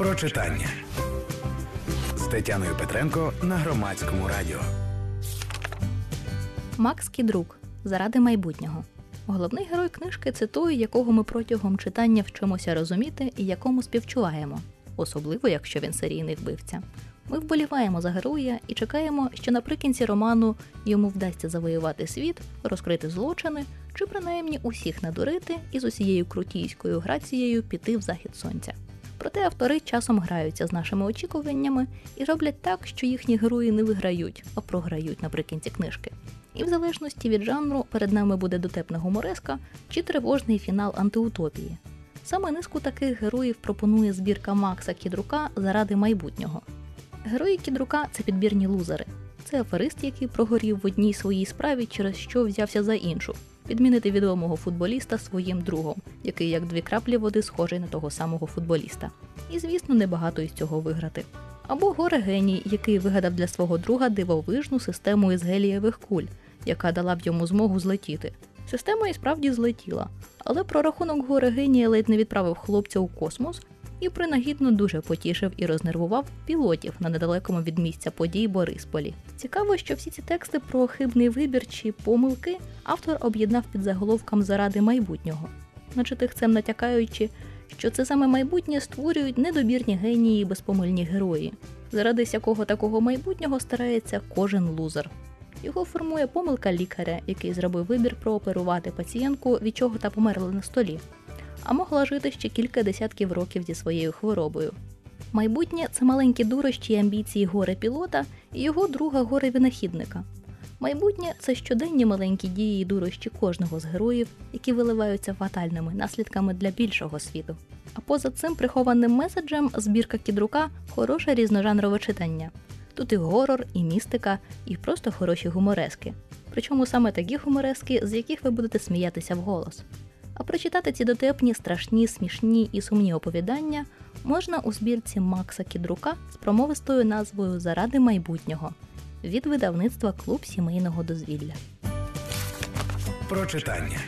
Про читання з Тетяною Петренко на громадському радіо. Макс Кідрук заради майбутнього. Головний герой книжки це той, якого ми протягом читання вчимося розуміти і якому співчуваємо, особливо якщо він серійний вбивця. Ми вболіваємо за героя і чекаємо, що наприкінці роману йому вдасться завоювати світ, розкрити злочини чи принаймні усіх надурити і з усією крутійською грацією піти в захід сонця. Проте автори часом граються з нашими очікуваннями і роблять так, що їхні герої не виграють, а програють наприкінці книжки. І в залежності від жанру перед нами буде дотепна гумореска чи тривожний фінал антиутопії. Саме низку таких героїв пропонує збірка Макса Кідрука заради майбутнього. Герої Кідрука це підбірні лузери. Це аферист, який прогорів в одній своїй справі, через що взявся за іншу, підмінити відомого футболіста своїм другом, який як дві краплі води схожий на того самого футболіста. І, звісно, небагато із цього виграти. Або горе геній, який вигадав для свого друга дивовижну систему із гелієвих куль, яка дала б йому змогу злетіти. Система і справді злетіла, але прорахунок горе генія ледь не відправив хлопця у космос і принагідно дуже потішив і рознервував пілотів на недалекому від місця подій Борисполі. Цікаво, що всі ці тексти про хибний вибір чи помилки автор об'єднав під заголовком заради майбутнього, наче тихцем натякаючи, що це саме майбутнє створюють недобірні генії і безпомильні герої, заради якого такого майбутнього старається кожен лузер. Його формує помилка лікаря, який зробив вибір прооперувати пацієнтку, від чого та померла на столі, а могла жити ще кілька десятків років зі своєю хворобою. Майбутнє це маленькі дурощі і амбіції горе пілота і його друга горе винахідника. Майбутнє це щоденні маленькі дії і дурощі кожного з героїв, які виливаються фатальними наслідками для більшого світу. А поза цим прихованим меседжем збірка кідрука хороше різножанрове читання. Тут і горор, і містика, і просто хороші гуморески. Причому саме такі гуморески, з яких ви будете сміятися вголос. А прочитати ці дотепні, страшні, смішні і сумні оповідання можна у збірці Макса Кідрука з промовистою назвою Заради майбутнього від видавництва Клуб сімейного дозвілля. Про читання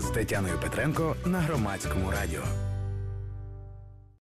з Тетяною Петренко на громадському радіо.